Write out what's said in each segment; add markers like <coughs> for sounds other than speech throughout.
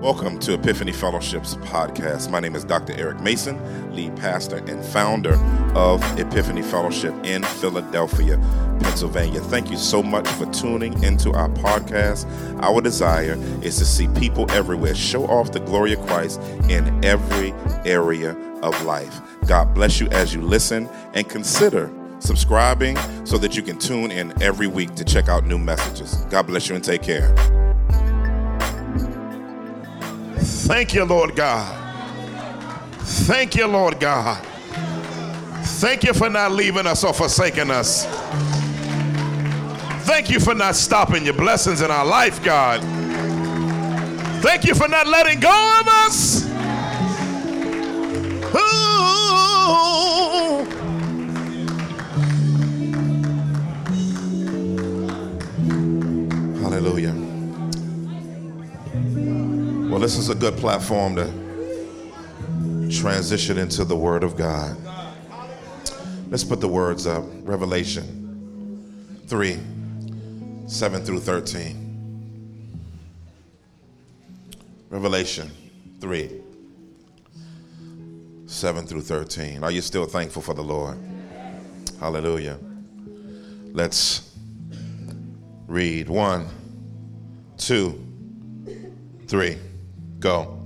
Welcome to Epiphany Fellowship's podcast. My name is Dr. Eric Mason, lead pastor and founder of Epiphany Fellowship in Philadelphia, Pennsylvania. Thank you so much for tuning into our podcast. Our desire is to see people everywhere show off the glory of Christ in every area of life. God bless you as you listen and consider subscribing so that you can tune in every week to check out new messages. God bless you and take care. Thank you, Lord God. Thank you, Lord God. Thank you for not leaving us or forsaking us. Thank you for not stopping your blessings in our life, God. Thank you for not letting go of us. Ooh. Well, this is a good platform to transition into the Word of God. Let's put the words up Revelation 3 7 through 13. Revelation 3 7 through 13. Are you still thankful for the Lord? Hallelujah. Let's read. One, two, three. Go.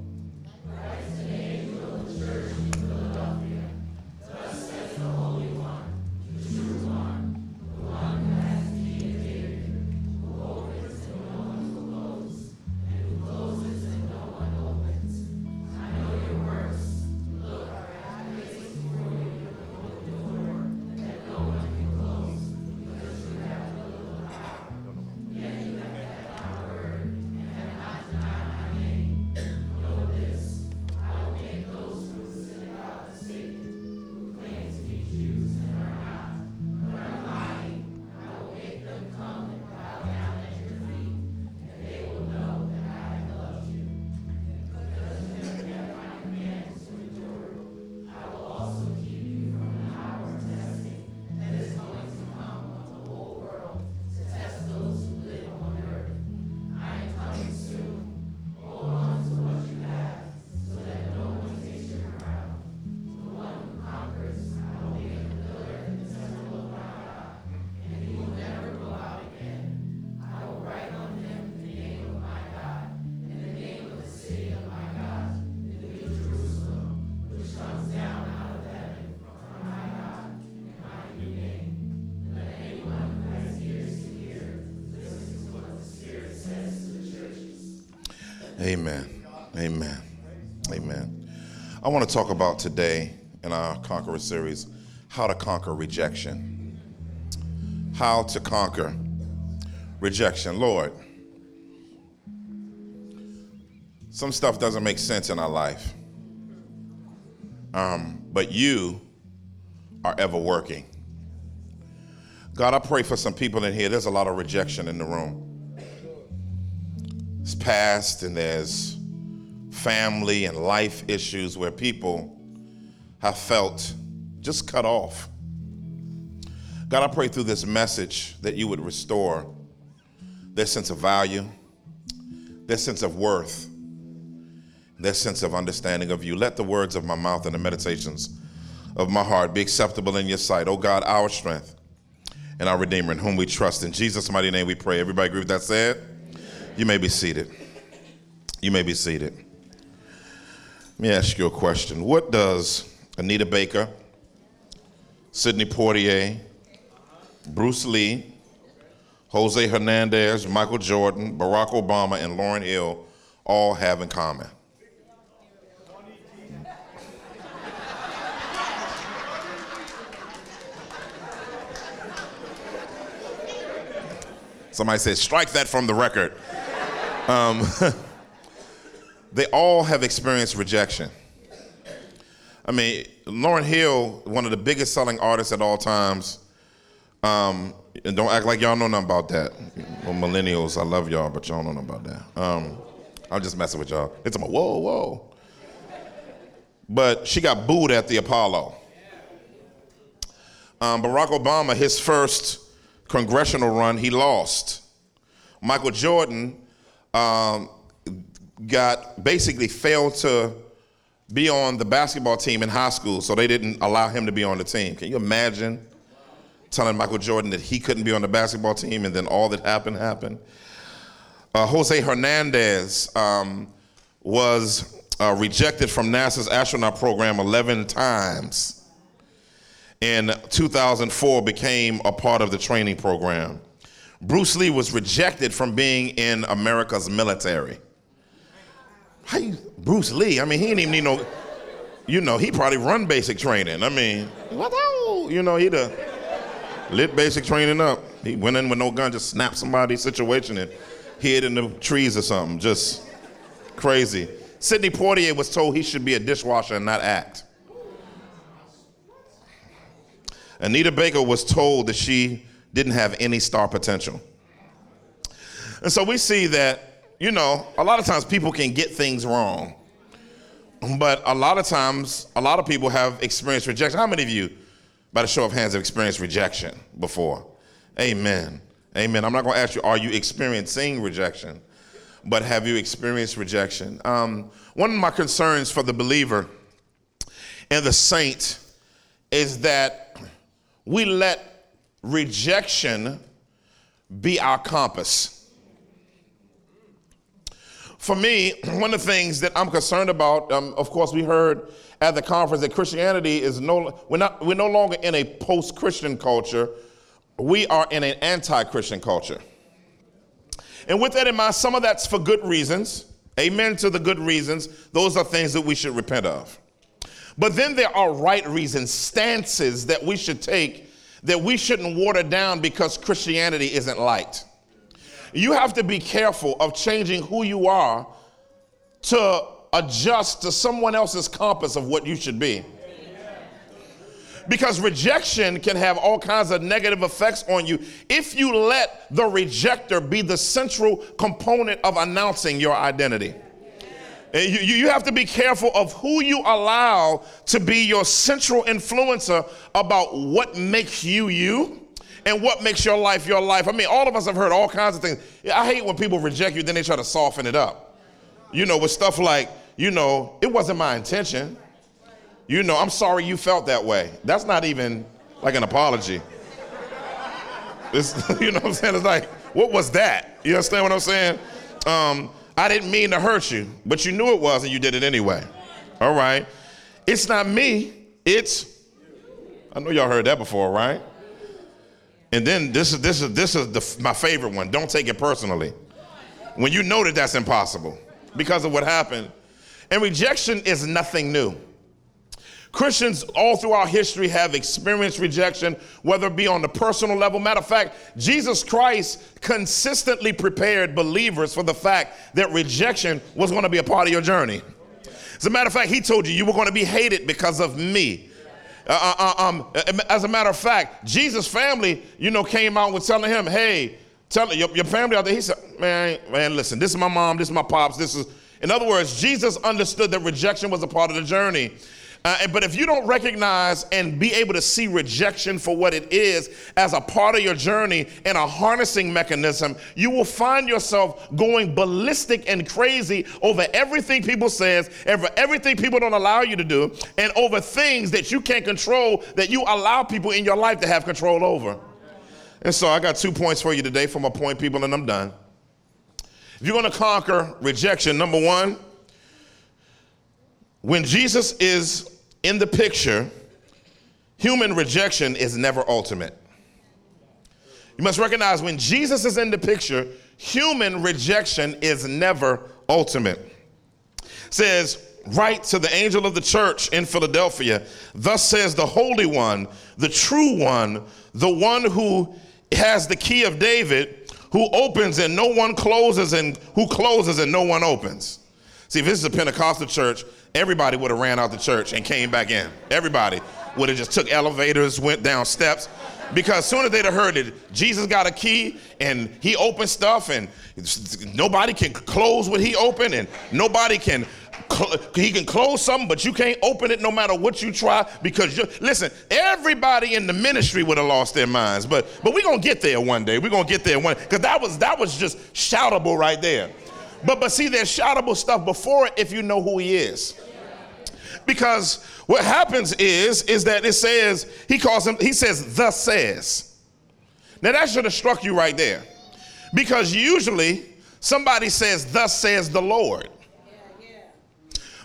Amen. Amen. Amen. I want to talk about today in our Conqueror series how to conquer rejection. How to conquer rejection. Lord, some stuff doesn't make sense in our life, um, but you are ever working. God, I pray for some people in here. There's a lot of rejection in the room it's past and there's family and life issues where people have felt just cut off. God, I pray through this message that you would restore their sense of value, their sense of worth, their sense of understanding of you. Let the words of my mouth and the meditations of my heart be acceptable in your sight. Oh God, our strength and our Redeemer in whom we trust. In Jesus' mighty name we pray. Everybody agree with that said? You may be seated. You may be seated. Let me ask you a question. What does Anita Baker, Sidney Poitier, Bruce Lee, Jose Hernandez, Michael Jordan, Barack Obama, and Lauryn Hill all have in common? Somebody said, strike that from the record. Um, <laughs> they all have experienced rejection. I mean, Lauryn Hill, one of the biggest selling artists at all times, um, and don't act like y'all know nothing about that. Well, millennials, I love y'all, but y'all don't know about that. Um, I'm just messing with y'all. It's a whoa, whoa. But she got booed at the Apollo. Um, Barack Obama, his first congressional run, he lost. Michael Jordan um, got basically failed to be on the basketball team in high school, so they didn't allow him to be on the team. Can you imagine telling Michael Jordan that he couldn't be on the basketball team and then all that happened happened? Uh, Jose Hernandez um, was uh, rejected from NASA's astronaut program 11 times. In 2004, became a part of the training program. Bruce Lee was rejected from being in America's military. How you, Bruce Lee? I mean, he didn't even need no, you know, he probably run basic training. I mean, you know, have lit basic training up. He went in with no gun, just snapped somebody's situation and hid in the trees or something. Just crazy. Sidney Poitier was told he should be a dishwasher and not act. Anita Baker was told that she didn't have any star potential. And so we see that you know, a lot of times people can get things wrong. But a lot of times, a lot of people have experienced rejection. How many of you, by the show of hands, have experienced rejection before? Amen. Amen. I'm not going to ask you, are you experiencing rejection? But have you experienced rejection? Um, one of my concerns for the believer and the saint is that we let rejection be our compass for me, <clears throat> one of the things that I'm concerned about, um, of course, we heard at the conference that Christianity is no, we're not, we're no longer in a post-Christian culture. We are in an anti-Christian culture. And with that in mind, some of that's for good reasons. Amen to the good reasons. Those are things that we should repent of. But then there are right reasons, stances that we should take that we shouldn't water down because Christianity isn't light you have to be careful of changing who you are to adjust to someone else's compass of what you should be. Because rejection can have all kinds of negative effects on you if you let the rejecter be the central component of announcing your identity. You, you have to be careful of who you allow to be your central influencer about what makes you you and what makes your life your life. I mean, all of us have heard all kinds of things. I hate when people reject you, then they try to soften it up. You know, with stuff like, you know, it wasn't my intention. You know, I'm sorry you felt that way. That's not even like an apology. It's, <laughs> you know what I'm saying? It's like, what was that? You understand what I'm saying? Um, I didn't mean to hurt you, but you knew it was and you did it anyway. All right. It's not me, it's, I know y'all heard that before, right? And then this is this is this is the, my favorite one. Don't take it personally. When you know that that's impossible because of what happened. And rejection is nothing new. Christians all throughout history have experienced rejection, whether it be on the personal level. Matter of fact, Jesus Christ consistently prepared believers for the fact that rejection was going to be a part of your journey. As a matter of fact, he told you you were going to be hated because of me. Uh, uh, uh, um, as a matter of fact, Jesus' family, you know, came out with telling him, hey, tell your, your family out there. He said, man, man, listen, this is my mom, this is my pops, this is. In other words, Jesus understood that rejection was a part of the journey. Uh, but if you don't recognize and be able to see rejection for what it is as a part of your journey and a harnessing mechanism, you will find yourself going ballistic and crazy over everything people says, over everything people don't allow you to do, and over things that you can't control that you allow people in your life to have control over. And so I got two points for you today from a point, people, and I'm done. If you're going to conquer rejection, number one, when Jesus is in the picture, human rejection is never ultimate. You must recognize when Jesus is in the picture, human rejection is never ultimate. It says, write to the angel of the church in Philadelphia, thus says the Holy One, the true one, the one who has the key of David, who opens and no one closes, and who closes and no one opens. See, if this is a Pentecostal church, everybody would have ran out the church and came back in. Everybody would have just took elevators, went down steps. Because soon as they'd have heard that Jesus got a key and he opened stuff and nobody can close what he opened and nobody can he can close something, but you can't open it no matter what you try because you listen, everybody in the ministry would have lost their minds. But but we're gonna get there one day. We're gonna get there one because that was that was just shoutable right there. But but see, there's shoutable stuff before it if you know who he is. Because what happens is, is that it says, he calls him, he says, thus says. Now that should have struck you right there. Because usually somebody says, thus says the Lord.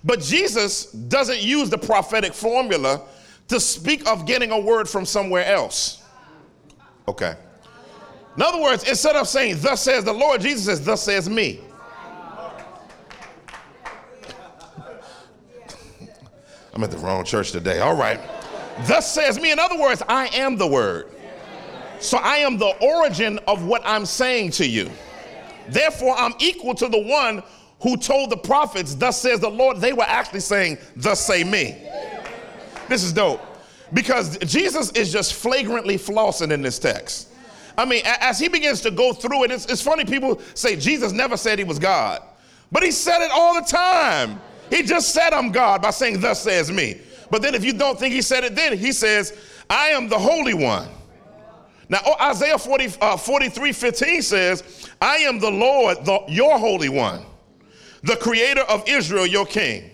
But Jesus doesn't use the prophetic formula to speak of getting a word from somewhere else. Okay. In other words, instead of saying, Thus says the Lord, Jesus says, Thus says me. I'm at the wrong church today. All right. Thus says me. In other words, I am the word. So I am the origin of what I'm saying to you. Therefore, I'm equal to the one who told the prophets, Thus says the Lord. They were actually saying, Thus say me. This is dope because Jesus is just flagrantly flossing in this text. I mean, as he begins to go through it, it's, it's funny people say Jesus never said he was God, but he said it all the time. He just said, I'm God by saying, Thus says me. But then if you don't think he said it then, he says, I am the Holy One. Now, oh, Isaiah 40, uh, 43 15 says, I am the Lord, the, your Holy One, the creator of Israel, your king.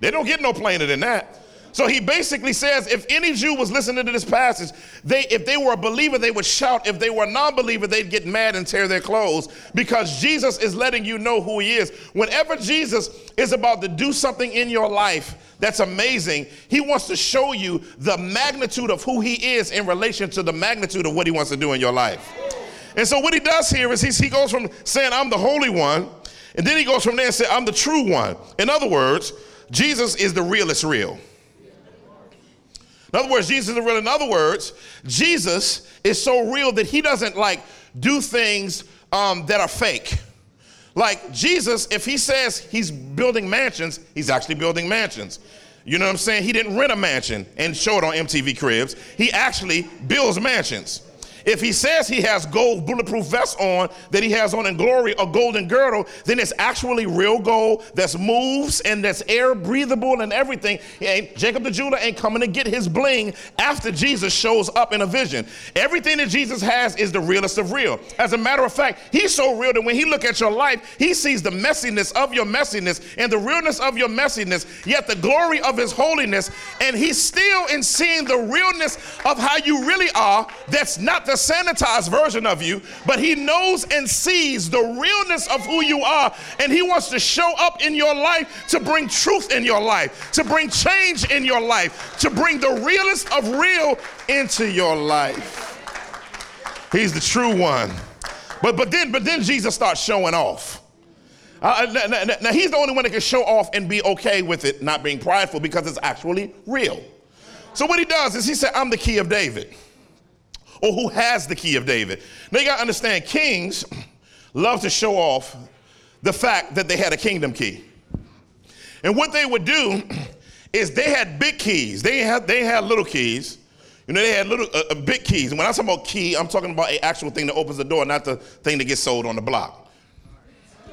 They don't get no plainer than that. So he basically says if any Jew was listening to this passage, they if they were a believer, they would shout. If they were a non-believer, they'd get mad and tear their clothes because Jesus is letting you know who he is. Whenever Jesus is about to do something in your life that's amazing, he wants to show you the magnitude of who he is in relation to the magnitude of what he wants to do in your life. And so what he does here is he goes from saying, I'm the Holy One, and then he goes from there and says, I'm the true one. In other words, Jesus is the realest real. In other words, Jesus is real. In other words, Jesus is so real that he doesn't like do things um, that are fake. Like Jesus, if he says he's building mansions, he's actually building mansions. You know what I'm saying? He didn't rent a mansion and show it on MTV Cribs. He actually builds mansions. If he says he has gold bulletproof vest on that he has on in glory, a golden girdle, then it's actually real gold that moves and that's air breathable and everything. And Jacob the jeweler ain't coming to get his bling after Jesus shows up in a vision. Everything that Jesus has is the realest of real. As a matter of fact, he's so real that when he look at your life, he sees the messiness of your messiness and the realness of your messiness, yet the glory of his holiness, and he's still in seeing the realness of how you really are. That's not the a sanitized version of you, but he knows and sees the realness of who you are. And he wants to show up in your life to bring truth in your life, to bring change in your life, to bring the realest of real into your life. He's the true one. But, but, then, but then Jesus starts showing off. Uh, now, now, now, he's the only one that can show off and be okay with it not being prideful because it's actually real. So what he does is he said, I'm the key of David or who has the key of David. Now you got to understand, kings <clears throat> love to show off the fact that they had a kingdom key. And what they would do <clears throat> is they had big keys. They had they had little keys. You know, they had little uh, uh big keys. And when I talk about key, I'm talking about an actual thing that opens the door, not the thing that gets sold on the block. <laughs>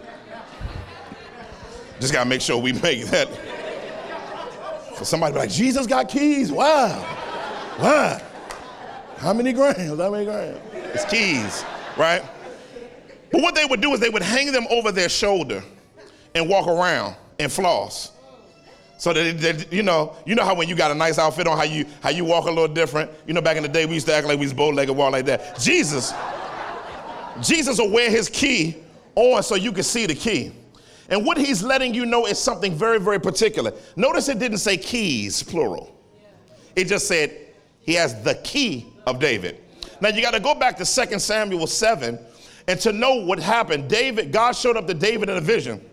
Just gotta make sure we make that. <laughs> For somebody like, Jesus got keys. Wow. Wow. How many grams? How many grams? It's keys, right? But what they would do is they would hang them over their shoulder and walk around and floss. So that, that, you know, you know how when you got a nice outfit on, how you how you walk a little different. You know, back in the day we used to act like we was bow-legged, walk like that. Jesus, Jesus will wear his key on so you can see the key. And what he's letting you know is something very, very particular. Notice it didn't say keys, plural. It just said he has the key of David. Now you got to go back to 2 Samuel 7 and to know what happened. David, God showed up to David in a vision.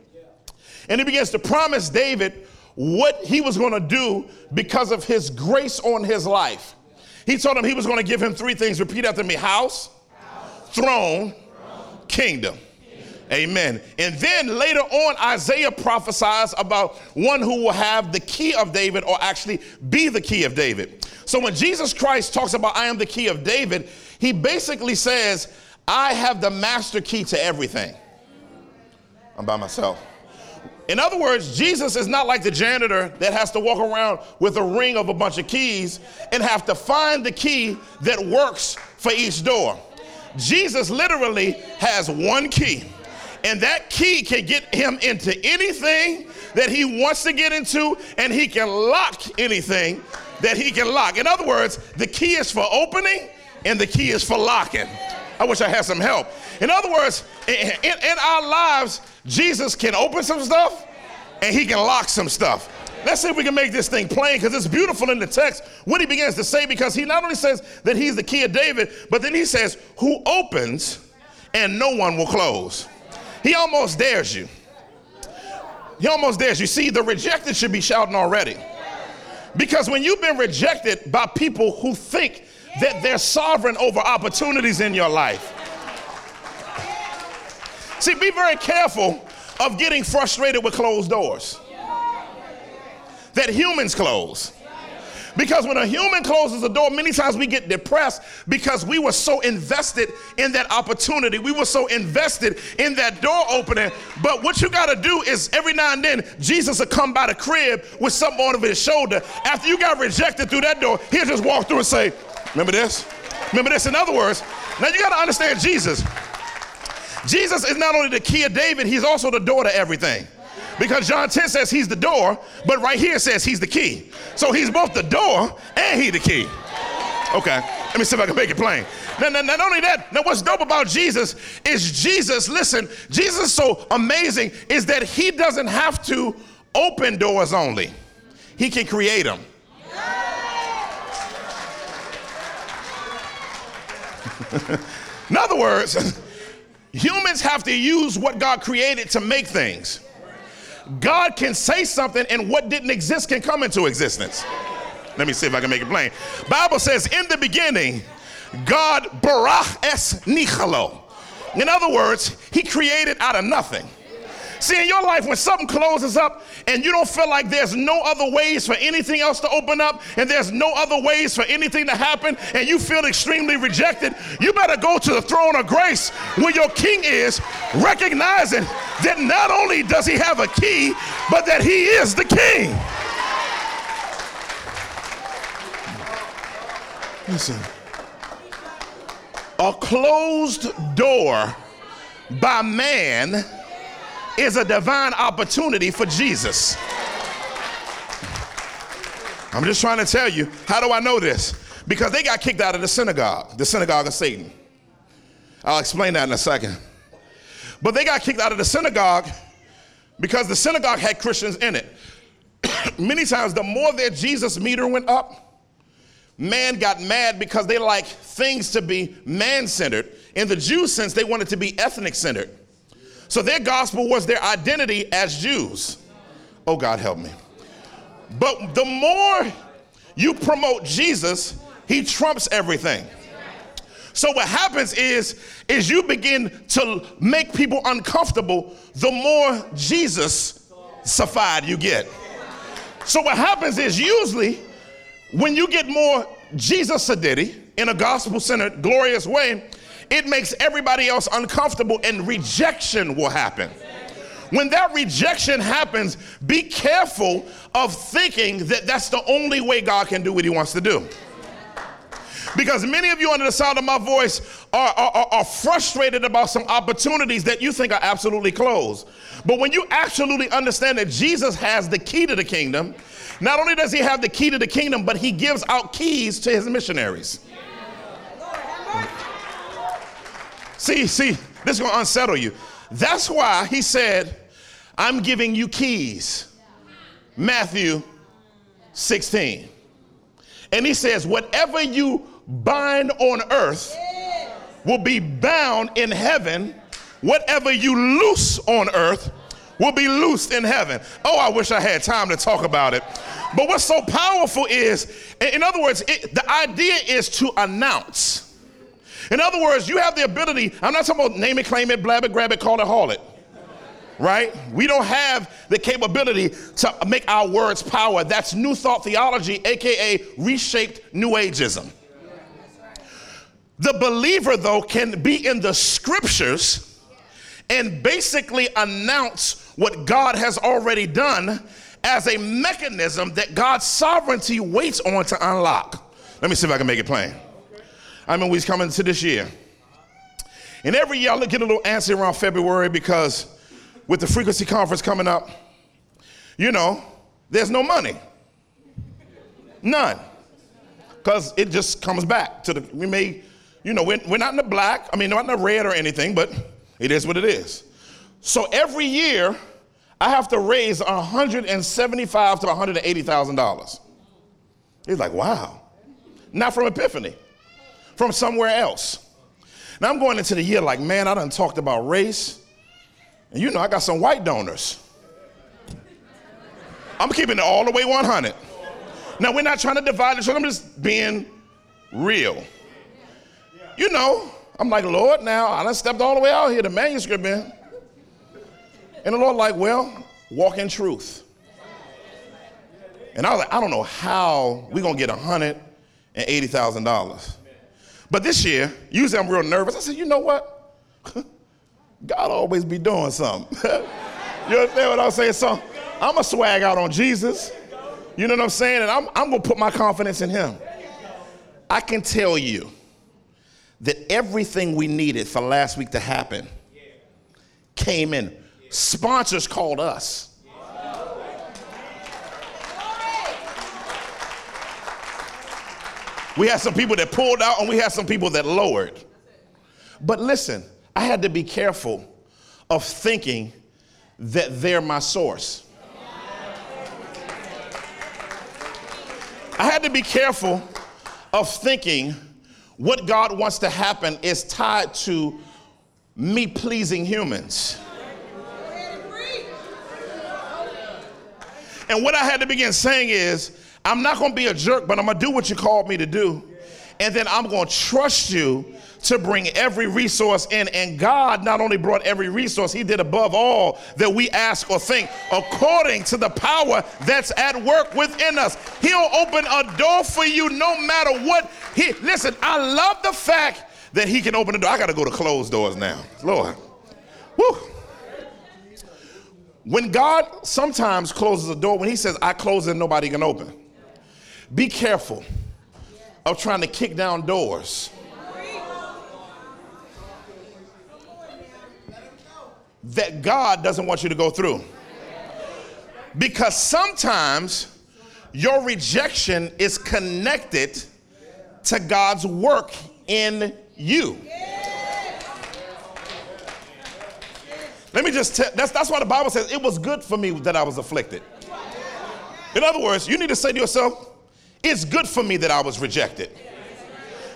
And he begins to promise David what he was going to do because of his grace on his life. He told him he was going to give him three things. Repeat after me house, house. Throne, throne, kingdom. Amen. And then later on, Isaiah prophesies about one who will have the key of David or actually be the key of David. So when Jesus Christ talks about, I am the key of David, he basically says, I have the master key to everything. I'm by myself. In other words, Jesus is not like the janitor that has to walk around with a ring of a bunch of keys and have to find the key that works for each door. Jesus literally has one key And that key can get him into anything that he wants to get into, and he can lock anything that he can lock. In other words, the key is for opening and the key is for locking. I wish I had some help. In other words, in, in, in our lives, Jesus can open some stuff and he can lock some stuff. Let's see if we can make this thing plain because it's beautiful in the text what he begins to say because he not only says that he's the key of David, but then he says, Who opens and no one will close. He almost dares you. He almost dares you. See, the rejected should be shouting already. Because when you've been rejected by people who think that they're sovereign over opportunities in your life, see, be very careful of getting frustrated with closed doors that humans close. Because when a human closes a door, many times we get depressed because we were so invested in that opportunity. We were so invested in that door opening. But what you got to do is every now and then, Jesus will come by the crib with something on his shoulder. After you got rejected through that door, he'll just walk through and say, Remember this? Remember this? In other words, now you got to understand Jesus. Jesus is not only the key of David, he's also the door to everything. Because John 10 says he's the door, but right here says he's the key. So he's both the door and he the key. Okay, let me see if I can make it plain. Now, now, not only that, now what's dope about Jesus is Jesus, listen, Jesus is so amazing is that he doesn't have to open doors only. He can create them. <laughs> In other words, <laughs> humans have to use what God created to make things. God can say something and what didn't exist can come into existence. Let me see if I can make it plain. Bible says, in the beginning, God barach ex nihilo. In other words, he created out of nothing. See, in your life, when something closes up and you don't feel like there's no other ways for anything else to open up and there's no other ways for anything to happen and you feel extremely rejected, you better go to the throne of grace where your king is, recognizing that not only does he have a key, but that he is the king. Listen, a closed door by man is a divine opportunity for Jesus. I'm just trying to tell you, how do I know this? Because they got kicked out of the synagogue, the synagogue of Satan. I'll explain that in a second. But they got kicked out of the synagogue because the synagogue had Christians in it. <coughs> Many times, the more their Jesus meter went up, man got mad because they like things to be man centered. In the Jew sense, they wanted to be ethnic centered. So their gospel was their identity as Jews. Oh, God, help me. But the more you promote Jesus, he trumps everything. So what happens is is you begin to make people uncomfortable the more Jesus suffied you get. So what happens is usually when you get more Jesus sedity in a gospel centered glorious way, it makes everybody else uncomfortable and rejection will happen. When that rejection happens, be careful of thinking that that's the only way God can do what He wants to do. Because many of you, under the sound of my voice, are, are, are, frustrated about some opportunities that you think are absolutely closed. But when you absolutely understand that Jesus has the key to the kingdom, not only does he have the key to the kingdom, but he gives out keys to his missionaries. See, see, this is going to unsettle you. That's why he said, I'm giving you keys. Matthew 16. And he says, whatever you bind on earth will be bound in heaven. Whatever you loose on earth will be loosed in heaven. Oh, I wish I had time to talk about it. But what's so powerful is, in other words, it, the idea is to announce. In other words, you have the ability, I'm not talking about name it, claim it, blab it, grab it, call it, haul it. Right? We don't have the capability to make our words power. That's New Thought theology, aka reshaped New Ageism. The believer, though, can be in the scriptures and basically announce what God has already done as a mechanism that God's sovereignty waits on to unlock. Let me see if I can make it plain. I mean, we's coming to this year. And every year I get a little antsy around February because with the frequency conference coming up, you know, there's no money. None. Because it just comes back to the, we may, you know, we're, we're not in the black, I mean, not in the red or anything, but it is what it is. So every year, I have to raise 175 to 180,000 dollars. He's like, wow. Not from Epiphany, from somewhere else. Now I'm going into the year like, man, I done talked about race. And you know, I got some white donors. I'm keeping it all the way 100. Now, we're not trying to divide church, I'm just being real. You know, I'm like, Lord, now I done stepped all the way out here, the manuscript man. And the Lord, like, well, walk in truth. And I was like, I don't know how we're gonna get $180,000. But this year, usually I'm real nervous. I said, you know what? <laughs> God always be doing something. <laughs> you understand what I'm saying? So I'm gonna swag out on Jesus. You know what I'm saying? And I'm, I'm gonna put my confidence in Him. I can tell you that everything we needed for last week to happen came in. Sponsors called us. We had some people that pulled out and we had some people that lowered. But listen, I had to be careful of thinking that they're my source. I had to be careful of thinking what God wants to happen is tied to me pleasing humans. And what I had to begin saying is, I'm not going to be a jerk, but I'm going to do what you called me to do. And then I'm going to trust you to bring every resource in. And God not only brought every resource, He did above all that we ask or think, according to the power that's at work within us. He'll open a door for you no matter what. He listen. I love the fact that He can open the door. I got to go to closed doors now, Lord. Woo. When God sometimes closes a door, when He says, "I close it, nobody can open," be careful of trying to kick down doors that God doesn't want you to go through. Because sometimes your rejection is connected to God's work in you. Let me just tell that's, that's why the Bible says it was good for me that I was afflicted. In other words, you need to say to yourself, it's good for me that I was rejected.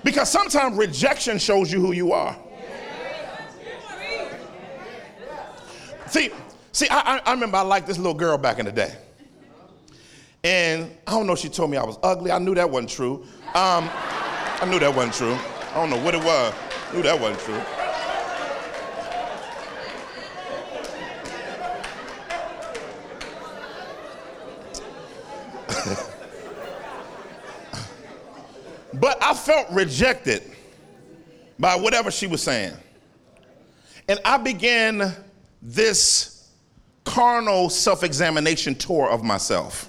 Because sometimes rejection shows you who you are. See, see, I, I remember I liked this little girl back in the day. And I don't know, she told me I was ugly. I knew that wasn't true. Um, I knew that wasn't true. I don't know what it was. I knew that wasn't true. But I felt rejected by whatever she was saying. And I began this carnal self examination tour of myself.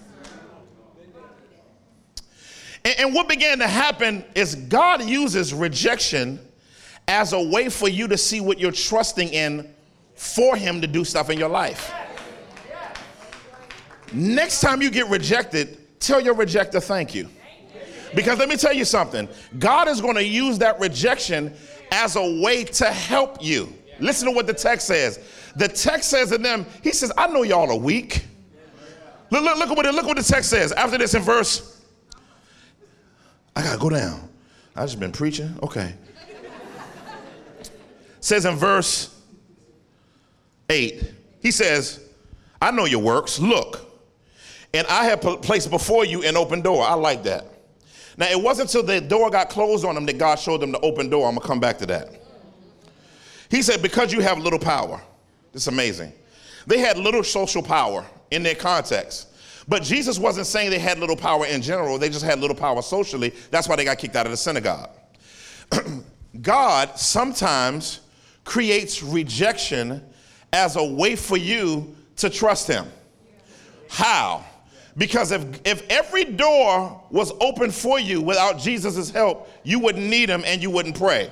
And, and, what began to happen is God uses rejection as a way for you to see what you're trusting in for Him to do stuff in your life. Next time you get rejected, tell your rejector thank you. Because let me tell you something God is going to use that rejection as a way to help you. Listen to what the text says. The text says to them, He says, I know y'all are weak. Look, look, look, at what, look what the text says. After this in verse, I gotta go down. I just been preaching. Okay. says in verse 8, he says, I know your works. Look, and I have placed before you an open door. I like that. Now, it wasn't until the door got closed on them that God showed them the open door. I'm gonna come back to that. He said, Because you have little power. It's amazing. They had little social power in their context. But Jesus wasn't saying they had little power in general, they just had little power socially. That's why they got kicked out of the synagogue. <clears throat> God sometimes creates rejection as a way for you to trust Him. How? Because if, if every door was open for you without Jesus' help, you wouldn't need Him and you wouldn't pray.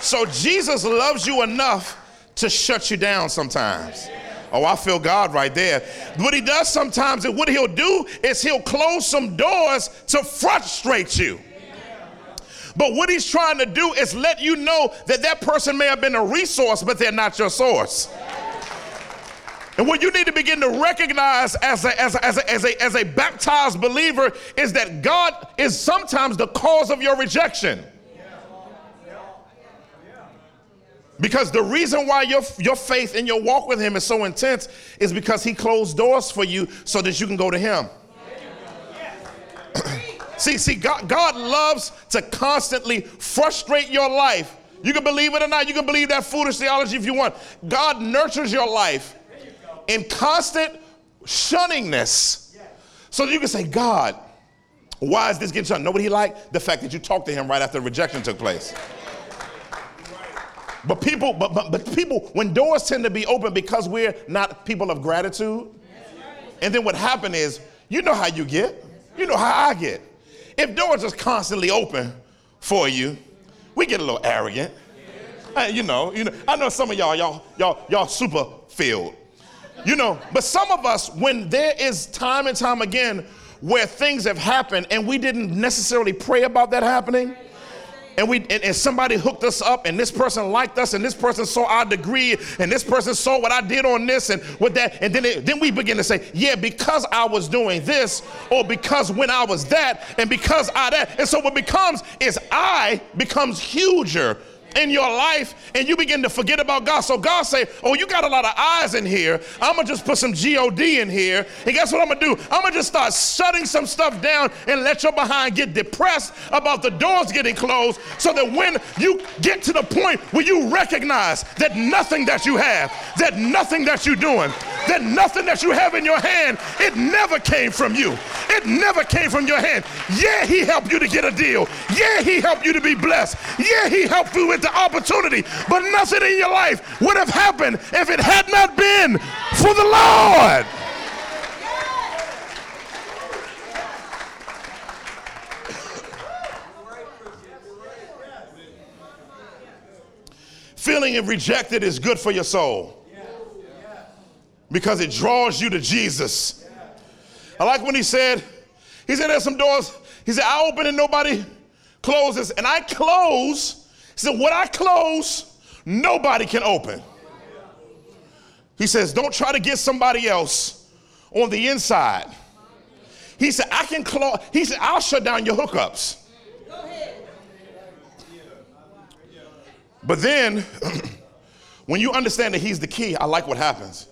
So Jesus loves you enough to shut you down sometimes. Oh, I feel God right there. What he does sometimes, and what he'll do is he'll close some doors to frustrate you. But what he's trying to do is let you know that that person may have been a resource, but they're not your source. And what you need to begin to recognize as a, as a, as a, as a, as a baptized believer is that God is sometimes the cause of your rejection. Because the reason why your, your faith and your walk with Him is so intense is because He closed doors for you so that you can go to Him. <clears throat> see, see, God, God loves to constantly frustrate your life. You can believe it or not, you can believe that foolish theology if you want. God nurtures your life in constant shunningness so you can say, God, why is this getting shunned? Nobody like the fact that you talked to him right after rejection took place. But people, but, but, but people, when doors tend to be open because we're not people of gratitude, and then what happened is, you know how you get, you know how I get. If doors are constantly open for you, we get a little arrogant. Uh, you know, you know. I know some of y'all, y'all, y'all, y'all super filled. You know, but some of us, when there is time and time again where things have happened and we didn't necessarily pray about that happening, and we and, and, somebody hooked us up and this person liked us and this person saw our degree and this person saw what I did on this and with that and then it, then we begin to say yeah because I was doing this or because when I was that and because I that. And so what becomes is I becomes huger in your life and you begin to forget about God. So God say, oh, you got a lot of eyes in here. I'm going to just put some G-O-D in here. And guess what I'm going to do? I'm going to just start shutting some stuff down and let your behind get depressed about the doors getting closed so that when you get to the point where you recognize that nothing that you have, that nothing that you're doing, that nothing that you have in your hand, it never came from you. It never came from your hand. Yeah, he helped you to get a deal. Yeah, he helped you to be blessed. Yeah, he helped you with the opportunity, but nothing in your life would have happened if it had not been for the Lord. <laughs> Feeling rejected is good for your soul because it draws you to Jesus. I like when he said, he said, there's some doors. He said, I open and nobody closes, and I close said, What I close, nobody can open. He says, Don't try to get somebody else on the inside. He said, I can close, he said, I'll shut down your hookups. But then, <clears throat> when you understand that he's the key, I like what happens.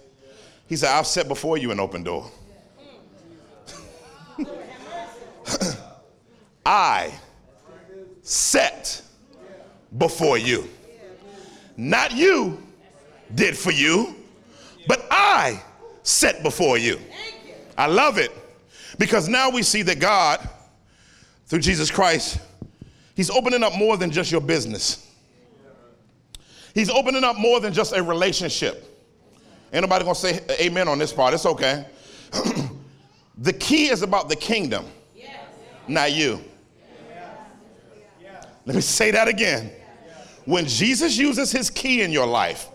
He said, I've set before you an open door. <laughs> I set before you. Not you did for you, but I set before you. I love it because now we see that God, through Jesus Christ, He's opening up more than just your business. He's opening up more than just a relationship. Ain't nobody gonna say amen on this part. It's okay. <clears throat> the key is about the kingdom, not you. Let me say that again. When Jesus uses his key in your life,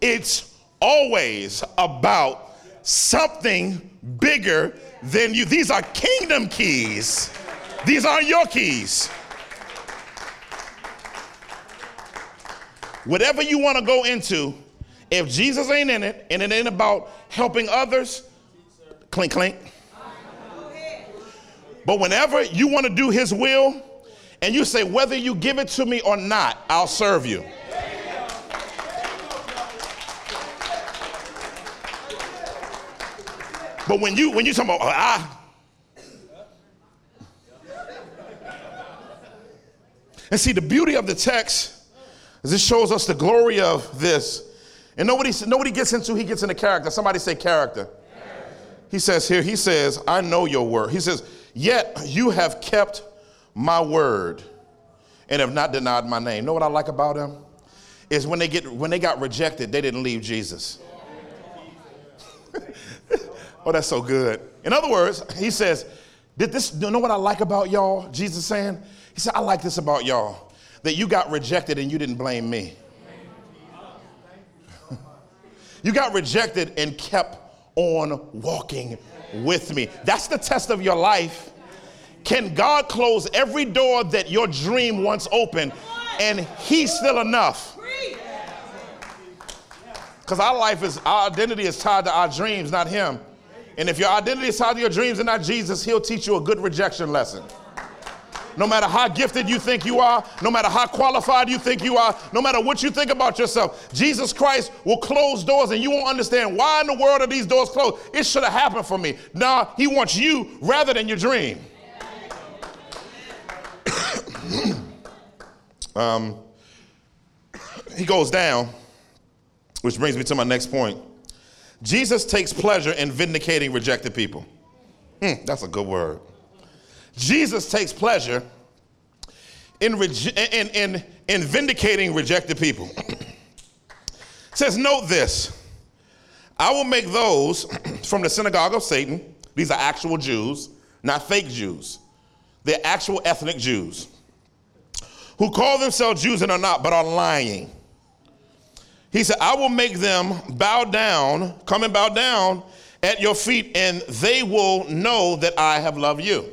it's always about something bigger than you. These are kingdom keys, these aren't your keys. Whatever you want to go into, if Jesus ain't in it and it ain't about helping others, clink, clink. But whenever you want to do his will, and you say, whether you give it to me or not, I'll serve you. But when you when you talk about ah, and see the beauty of the text is it shows us the glory of this. And nobody nobody gets into he gets into character. Somebody say character. He says here, he says, I know your word. He says, yet you have kept my word and have not denied my name. Know what I like about them? Is when they get when they got rejected, they didn't leave Jesus. <laughs> oh, that's so good. In other words, he says, Did this you know what I like about y'all? Jesus saying, He said, I like this about y'all. that you got rejected and you didn't blame me. <laughs> you got rejected and kept on walking with me. That's the test of your life. Can God close every door that your dream once opened and He's still enough? Because our life is, our identity is tied to our dreams, not Him. And if your identity is tied to your dreams and not Jesus, He'll teach you a good rejection lesson. No matter how gifted you think you are, no matter how qualified you think you are, no matter what you think about yourself, Jesus Christ will close doors and you won't understand why in the world are these doors closed. It should have happened for me. Now, He wants you rather than your dream. <clears throat> um, he goes down, which brings me to my next point. Jesus takes pleasure in vindicating rejected people. Hmm, that's a good word. Jesus takes pleasure in, in, in, in vindicating rejected people. <clears throat> says, Note this I will make those <clears throat> from the synagogue of Satan, these are actual Jews, not fake Jews, they're actual ethnic Jews, who call themselves Jews and are not, but are lying. He said, I will make them bow down, come and bow down at your feet, and they will know that I have loved you.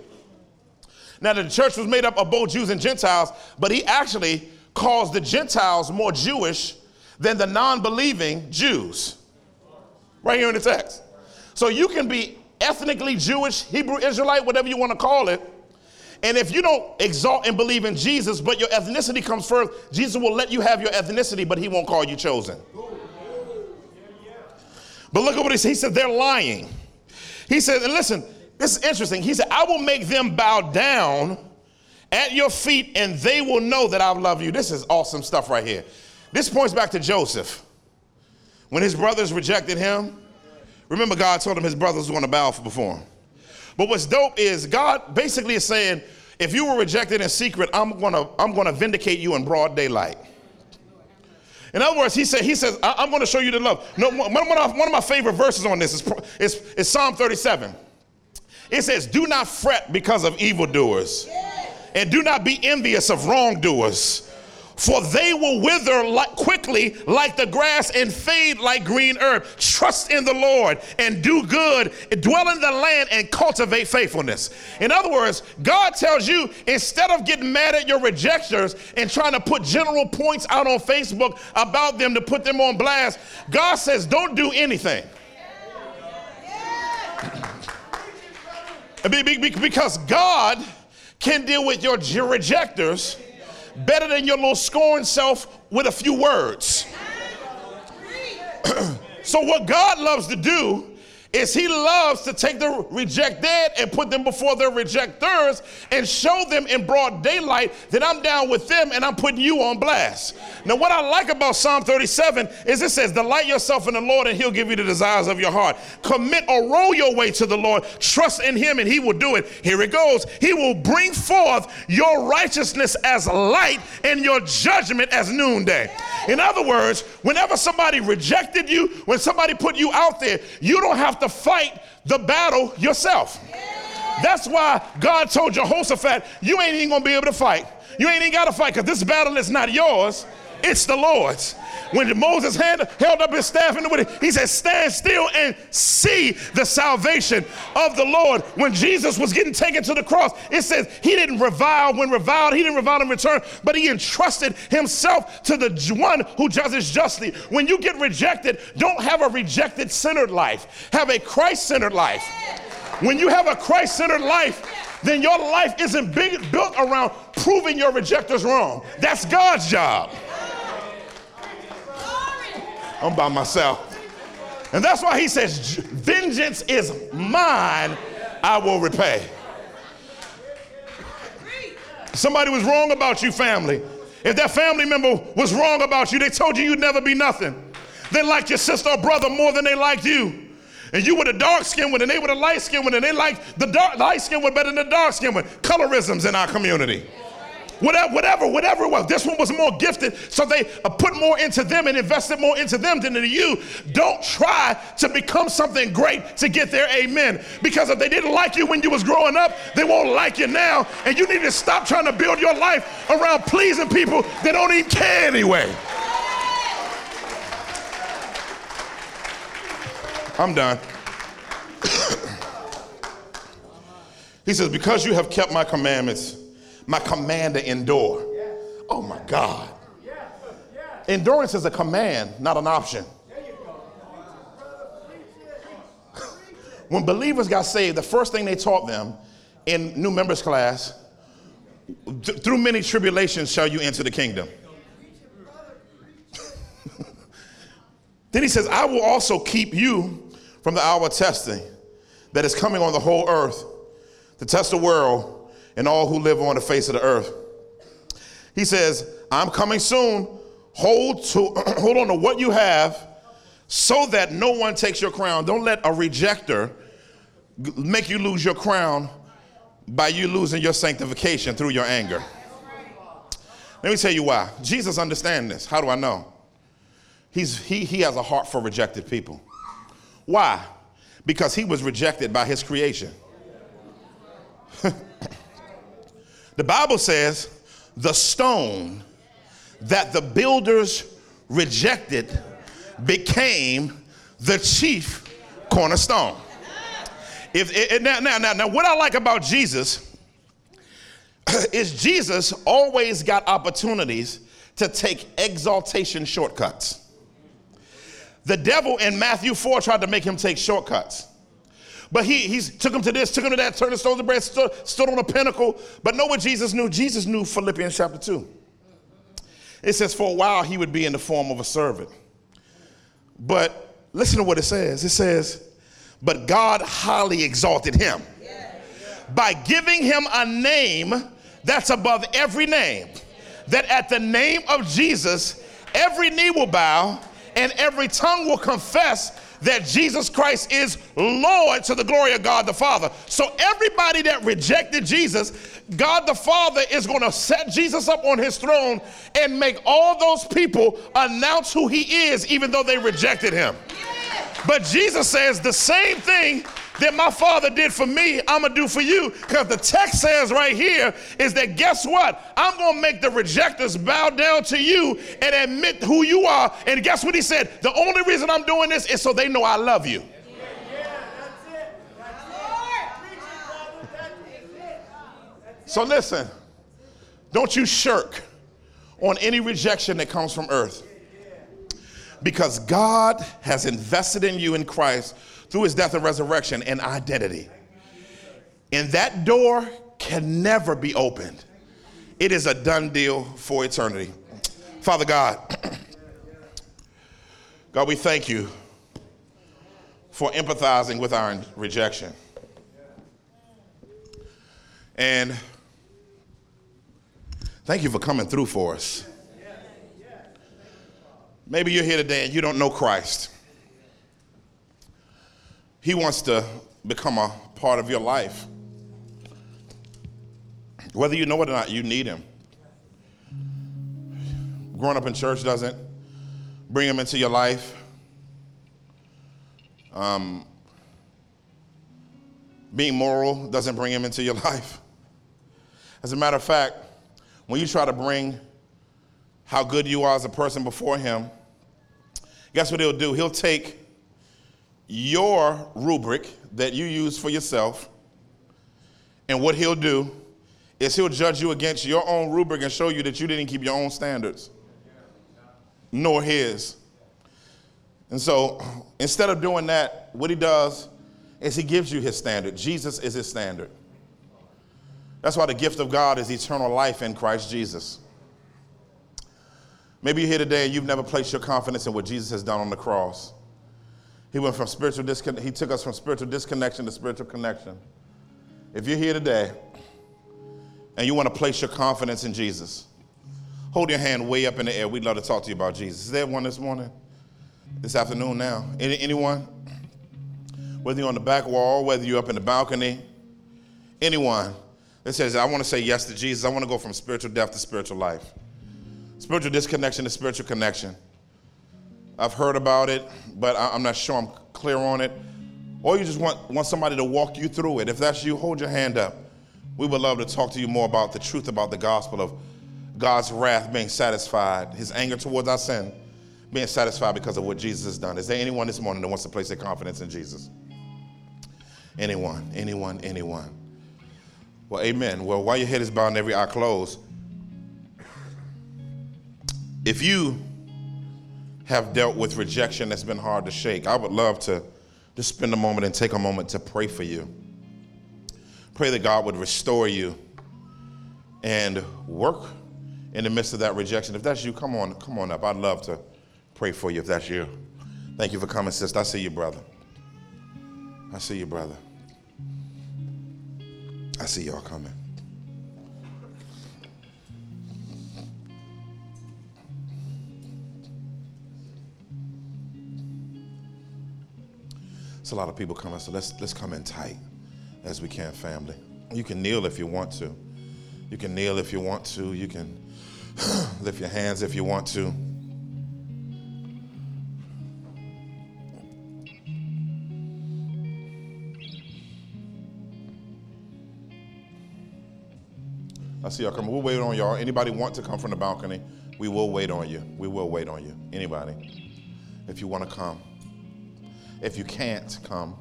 Now, the church was made up of both Jews and Gentiles, but he actually calls the Gentiles more Jewish than the non believing Jews. Right here in the text. So you can be ethnically Jewish, Hebrew Israelite, whatever you want to call it. And if you don't exalt and believe in Jesus, but your ethnicity comes first, Jesus will let you have your ethnicity, but he won't call you chosen. But look at what he said. He said, they're lying. He said, and listen, this is interesting. He said, I will make them bow down at your feet and they will know that I love you. This is awesome stuff right here. This points back to Joseph. When his brothers rejected him, remember God told him his brothers were going to bow before him. But what's dope is God basically is saying, if you were rejected in secret, I'm gonna, I'm gonna vindicate you in broad daylight. In other words, he said, he says, I'm gonna show you the love. No, one, of, one of my favorite verses on this is, is, is Psalm 37. It says, Do not fret because of evildoers, and do not be envious of wrongdoers for they will wither like, quickly like the grass and fade like green herb. Trust in the Lord and do good, dwell in the land and cultivate faithfulness. In other words, God tells you instead of getting mad at your rejectors and trying to put general points out on Facebook about them to put them on blast, God says, don't do anything. Because God can deal with your rejectors better than your little scorned self with a few words. <clears throat> so, what God loves to do is he loves to take the rejected and put them before their rejectors and show them in broad daylight that I'm down with them and I'm putting you on blast. Now, what I like about Psalm 37 is it says, Delight yourself in the Lord and he'll give you the desires of your heart. Commit or roll your way to the Lord. Trust in him and he will do it. Here it goes. He will bring forth your righteousness as light and your judgment as noonday. In other words, whenever somebody rejected you, when somebody put you out there, you don't have to fight the battle yourself. That's why God told Jehoshaphat, you ain't even gonna be able to fight. You ain't even gotta fight because this battle is not yours, it's the Lord's. When Moses hand, held up his staff in the wind, he said, Stand still and see the salvation of the Lord. When Jesus was getting taken to the cross, it says he didn't revile when reviled, he didn't revile in return, but he entrusted himself to the one who judges justly. When you get rejected, don't have a rejected centered life, have a Christ centered life. When you have a Christ centered life, then your life isn't big, built around proving your rejectors wrong. That's God's job. I'm by myself. And that's why he says, Vengeance is mine, I will repay. Somebody was wrong about you, family. If that family member was wrong about you, they told you you'd never be nothing. They liked your sister or brother more than they liked you. And you were the dark skinned one, and they were the light skinned one, and they liked the dark, light skinned one better than the dark skinned one. Colorisms in our community. Whatever, whatever, whatever it was. This one was more gifted, so they uh, put more into them and invested more into them than into you. Don't try to become something great to get there, amen. Because if they didn't like you when you was growing up, they won't like you now. And you need to stop trying to build your life around pleasing people that don't even care anyway. I'm done. <coughs> he says, Because you have kept my commandments, my command to endure. Oh my God. Endurance is a command, not an option. When believers got saved, the first thing they taught them in new members class through many tribulations shall you enter the kingdom. <laughs> then he says, I will also keep you from the hour of testing that is coming on the whole earth to test the world and all who live on the face of the earth. He says, I'm coming soon. Hold to <clears throat> hold on to what you have so that no one takes your crown. Don't let a rejecter make you lose your crown by you losing your sanctification through your anger. Let me tell you why. Jesus understands this. How do I know? He's, he, he has a heart for rejected people. Why? Because he was rejected by his creation. The Bible says the stone that the builders rejected became the chief cornerstone. If now, now, now, now, what I like about Jesus <clears throat> is Jesus always got opportunities to take exaltation shortcuts. The devil in Matthew 4 tried to make him take shortcuts. But he he's, took him to this, took him to that, turned the stones to bread, stood, stood on a pinnacle. But know what Jesus knew? Jesus knew Philippians chapter 2. It says, For a while he would be in the form of a servant. But listen to what it says. It says, but God highly exalted him by giving him a name that's above every name. That at the name of Jesus, every knee will bow and every tongue will confess that Jesus Christ is Lord to the glory of God the Father. So, everybody that rejected Jesus, God the Father is going to set Jesus up on his throne and make all those people announce who he is, even though they rejected him. But Jesus says the same thing that my father did for me, I'm gonna do for you. Because the text says right here is that guess what? I'm gonna make the rejectors bow down to you and admit who you are. And guess what he said? The only reason I'm doing this is so they know I love you. So listen, don't you shirk on any rejection that comes from earth because God has invested in you in Christ through his death and resurrection and identity. And that door can never be opened. It is a done deal for eternity. Father God, <clears throat> God, we thank you for empathizing with our rejection. And thank you for coming through for us. Maybe you're here today and you don't know Christ. He wants to become a part of your life. Whether you know it or not, you need him. Growing up in church doesn't bring him into your life. Um, being moral doesn't bring him into your <laughs> life. As a matter of fact, when you try to bring how good you are as a person before Him, guess what He'll do? He'll take your rubric that you use for yourself, and what He'll do is He'll judge you against your own rubric and show you that you didn't keep your own standards, nor His. And so instead of doing that, what He does is He gives you His standard. Jesus is His standard. That's why the gift of God is eternal life in Christ Jesus. Maybe you're here today and you've never placed your confidence in what Jesus has done on the cross. He went from spiritual discon- he took us from spiritual disconnection to spiritual connection. If you're here today and you want to place your confidence in Jesus, hold your hand way up in the air. We'd love to talk to you about Jesus. Is there one this morning? This afternoon now? Any, anyone? Whether you're on the back wall, whether you're up in the balcony, anyone, that says, I want to say yes to Jesus. I want to go from spiritual death to spiritual life. Spiritual disconnection to spiritual connection. I've heard about it, but I'm not sure I'm clear on it. Or you just want, want somebody to walk you through it. If that's you, hold your hand up. We would love to talk to you more about the truth about the gospel of God's wrath being satisfied, his anger towards our sin being satisfied because of what Jesus has done. Is there anyone this morning that wants to place their confidence in Jesus? Anyone, anyone, anyone. Well, amen. Well, while your head is bowed and every eye closed, if you have dealt with rejection that's been hard to shake, I would love to just spend a moment and take a moment to pray for you. Pray that God would restore you and work in the midst of that rejection. If that's you, come on, come on up. I'd love to pray for you if that's you. Thank you for coming, sister. I see you, brother. I see you, brother. I see y'all coming. A lot of people coming, so let's let's come in tight as we can, family. You can kneel if you want to. You can kneel if you want to. You can <clears throat> lift your hands if you want to. I see y'all coming. We'll wait on y'all. Anybody want to come from the balcony? We will wait on you. We will wait on you. Anybody? If you want to come. If you can't come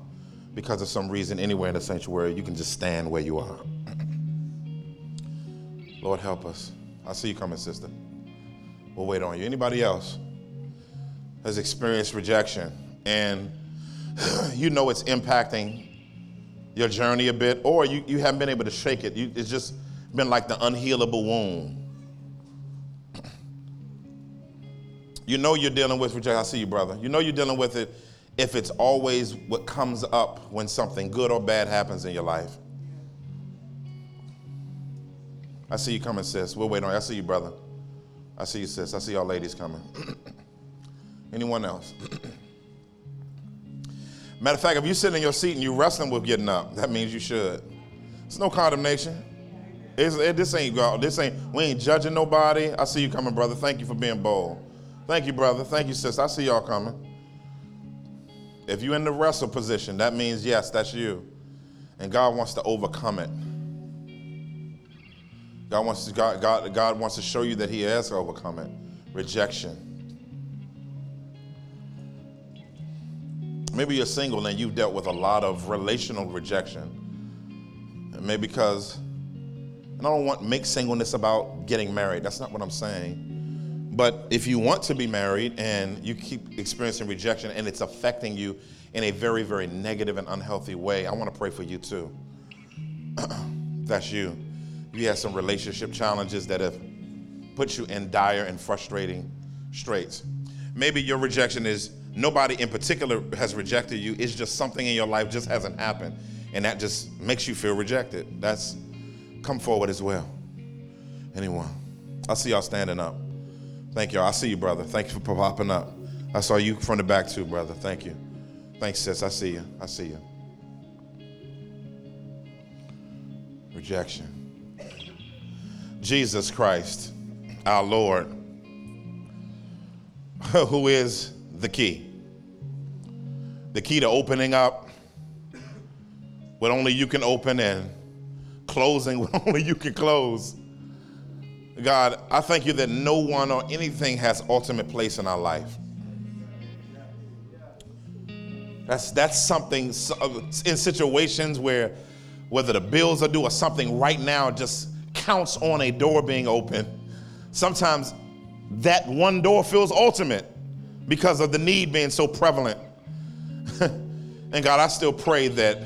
because of some reason anywhere in the sanctuary, you can just stand where you are. <clears throat> Lord, help us. I see you coming, sister. We'll wait on you. Anybody else has experienced rejection and <clears throat> you know it's impacting your journey a bit, or you, you haven't been able to shake it. You, it's just been like the unhealable wound. <clears throat> You know you're dealing with rejection. I see you, brother. You know you're dealing with it if it's always what comes up when something good or bad happens in your life. I see you coming, sis. We'll wait on you. I see you, brother. I see you, sis. I see y'all ladies coming. <clears throat> Anyone else? <clears throat> Matter of fact, if you're sitting in your seat and you're wrestling with getting up, that means you should. It's no condemnation. It's, it, this ain't God. this ain't we ain't judging nobody. I see you coming, brother. Thank you for being bold. Thank you, brother. Thank you, sis. I see y'all coming. If you're in the wrestle position, that means yes, that's you. And God wants to overcome it. God wants to, God, God, God wants to show you that He has overcome it. Rejection. Maybe you're single and you've dealt with a lot of relational rejection. And maybe because and I don't want make singleness about getting married. That's not what I'm saying. But if you want to be married and you keep experiencing rejection and it's affecting you in a very, very negative and unhealthy way, I want to pray for you too. <clears throat> That's you. You have some relationship challenges that have put you in dire and frustrating straits. Maybe your rejection is nobody in particular has rejected you. It's just something in your life just hasn't happened. And that just makes you feel rejected. That's come forward as well. Anyone? I see y'all standing up. Thank y'all. I see you, brother. Thank you for popping up. I saw you from the back too, brother. Thank you. Thanks, sis. I see you. I see you. Rejection. Jesus Christ, our Lord, <laughs> who is the key. The key to opening up what only you can open and closing <laughs> what only you can close. God, I thank you that no one or anything has ultimate place in our life. That's, that's something in situations where whether the bills are due or something right now just counts on a door being open. Sometimes that one door feels ultimate because of the need being so prevalent. <laughs> and God, I still pray that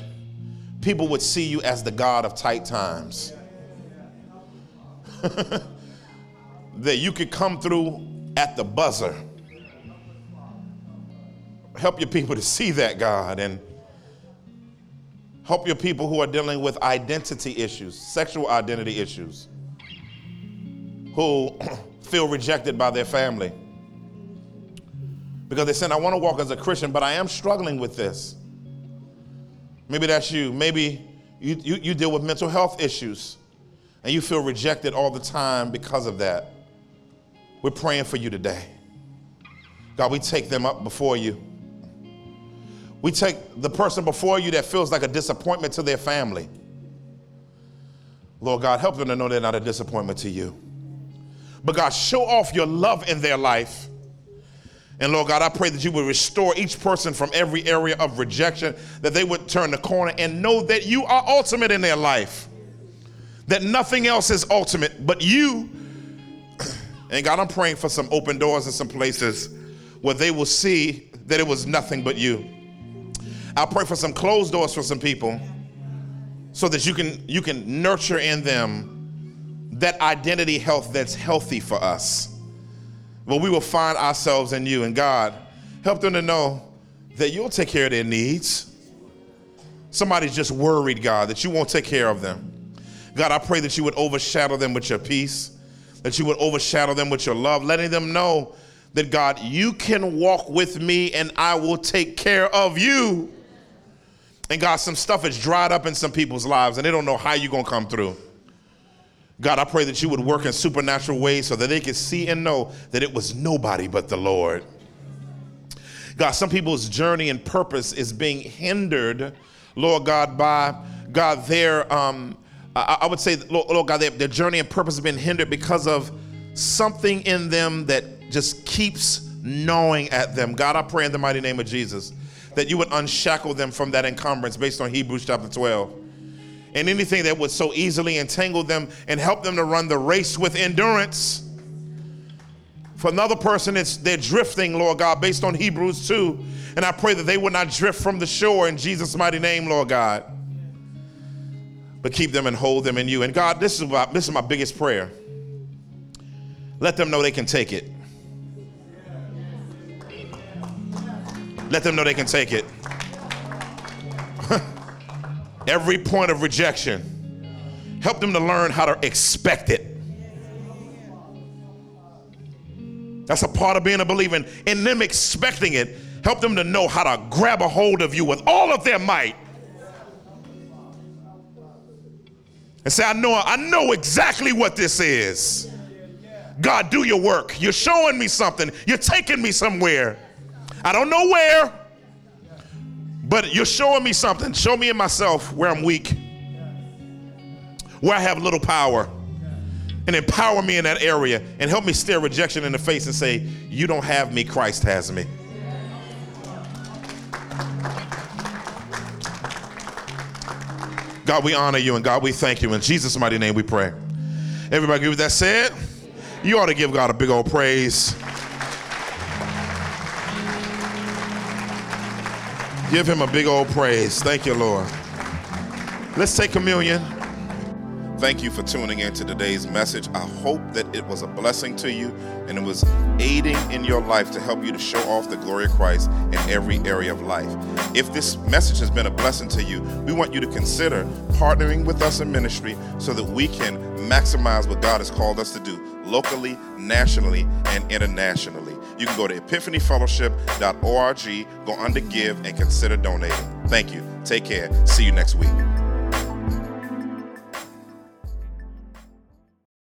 people would see you as the God of tight times. <laughs> that you could come through at the buzzer. Help your people to see that, God, and help your people who are dealing with identity issues, sexual identity issues, who <clears throat> feel rejected by their family. Because they said, I want to walk as a Christian, but I am struggling with this. Maybe that's you. Maybe you, you, you deal with mental health issues. and you feel rejected all the time because of that, we're praying for you today. God, we take them up before you. We take the person before you that feels like a disappointment to their family. Lord God, help them to know they're not a disappointment to you. But God, show off your love in their life. And Lord God, I pray that you would restore each person from every area of rejection, that they would turn the corner and know that you are ultimate in their life, that nothing else is ultimate but you. And God, I'm praying for some open doors in some places where they will see that it was nothing but you. I pray for some closed doors for some people so that you can you can nurture in them that identity health that's healthy for us. Well, we will find ourselves in you and God. Help them to know that you'll take care of their needs. Somebody's just worried, God, that you won't take care of them. God, I pray that you would overshadow them with your peace, that you would overshadow them with your love, letting them know that, God, you can walk with me and I will take care of you. And God, some stuff is dried up in some people's lives and they don't know how you're going to come through. God, I pray that you would work in supernatural ways so that they could see and know that it was nobody but the Lord. God, some people's journey and purpose is being hindered, Lord God, by God, their, um, I, I would say, Lord, Lord God, their, their journey and purpose has been hindered because of something in them that just keeps gnawing at them. God, I pray in the mighty name of Jesus that you would unshackle them from that encumbrance based on Hebrews chapter 12. And anything that would so easily entangle them and help them to run the race with endurance. For another person, it's they're drifting, Lord God, based on Hebrews 2. And I pray that they would not drift from the shore in Jesus' mighty name, Lord God. But keep them and hold them in you. And God, this is my, this is my biggest prayer. Let them know they can take it. Let them know they can take it. <laughs> Every point of rejection, help them to learn how to expect it. That's a part of being a believer. In them expecting it, help them to know how to grab a hold of you with all of their might. And say, I know, I know exactly what this is. God, do your work. You're showing me something. You're taking me somewhere. I don't know where, but you're showing me something. Show me in myself where I'm weak, where I have little power, and empower me in that area and help me stare rejection in the face and say, You don't have me, Christ has me. God, we honor you and God, we thank you. In Jesus' mighty name we pray. Everybody, with that said, you ought to give God a big old praise. Give him a big old praise. Thank you, Lord. Let's take communion. Thank you for tuning in to today's message. I hope that it was a blessing to you and it was aiding in your life to help you to show off the glory of Christ in every area of life. If this message has been a blessing to you, we want you to consider partnering with us in ministry so that we can maximize what God has called us to do locally, nationally, and internationally. You can go to epiphanyfellowship.org, go under give, and consider donating. Thank you. Take care. See you next week.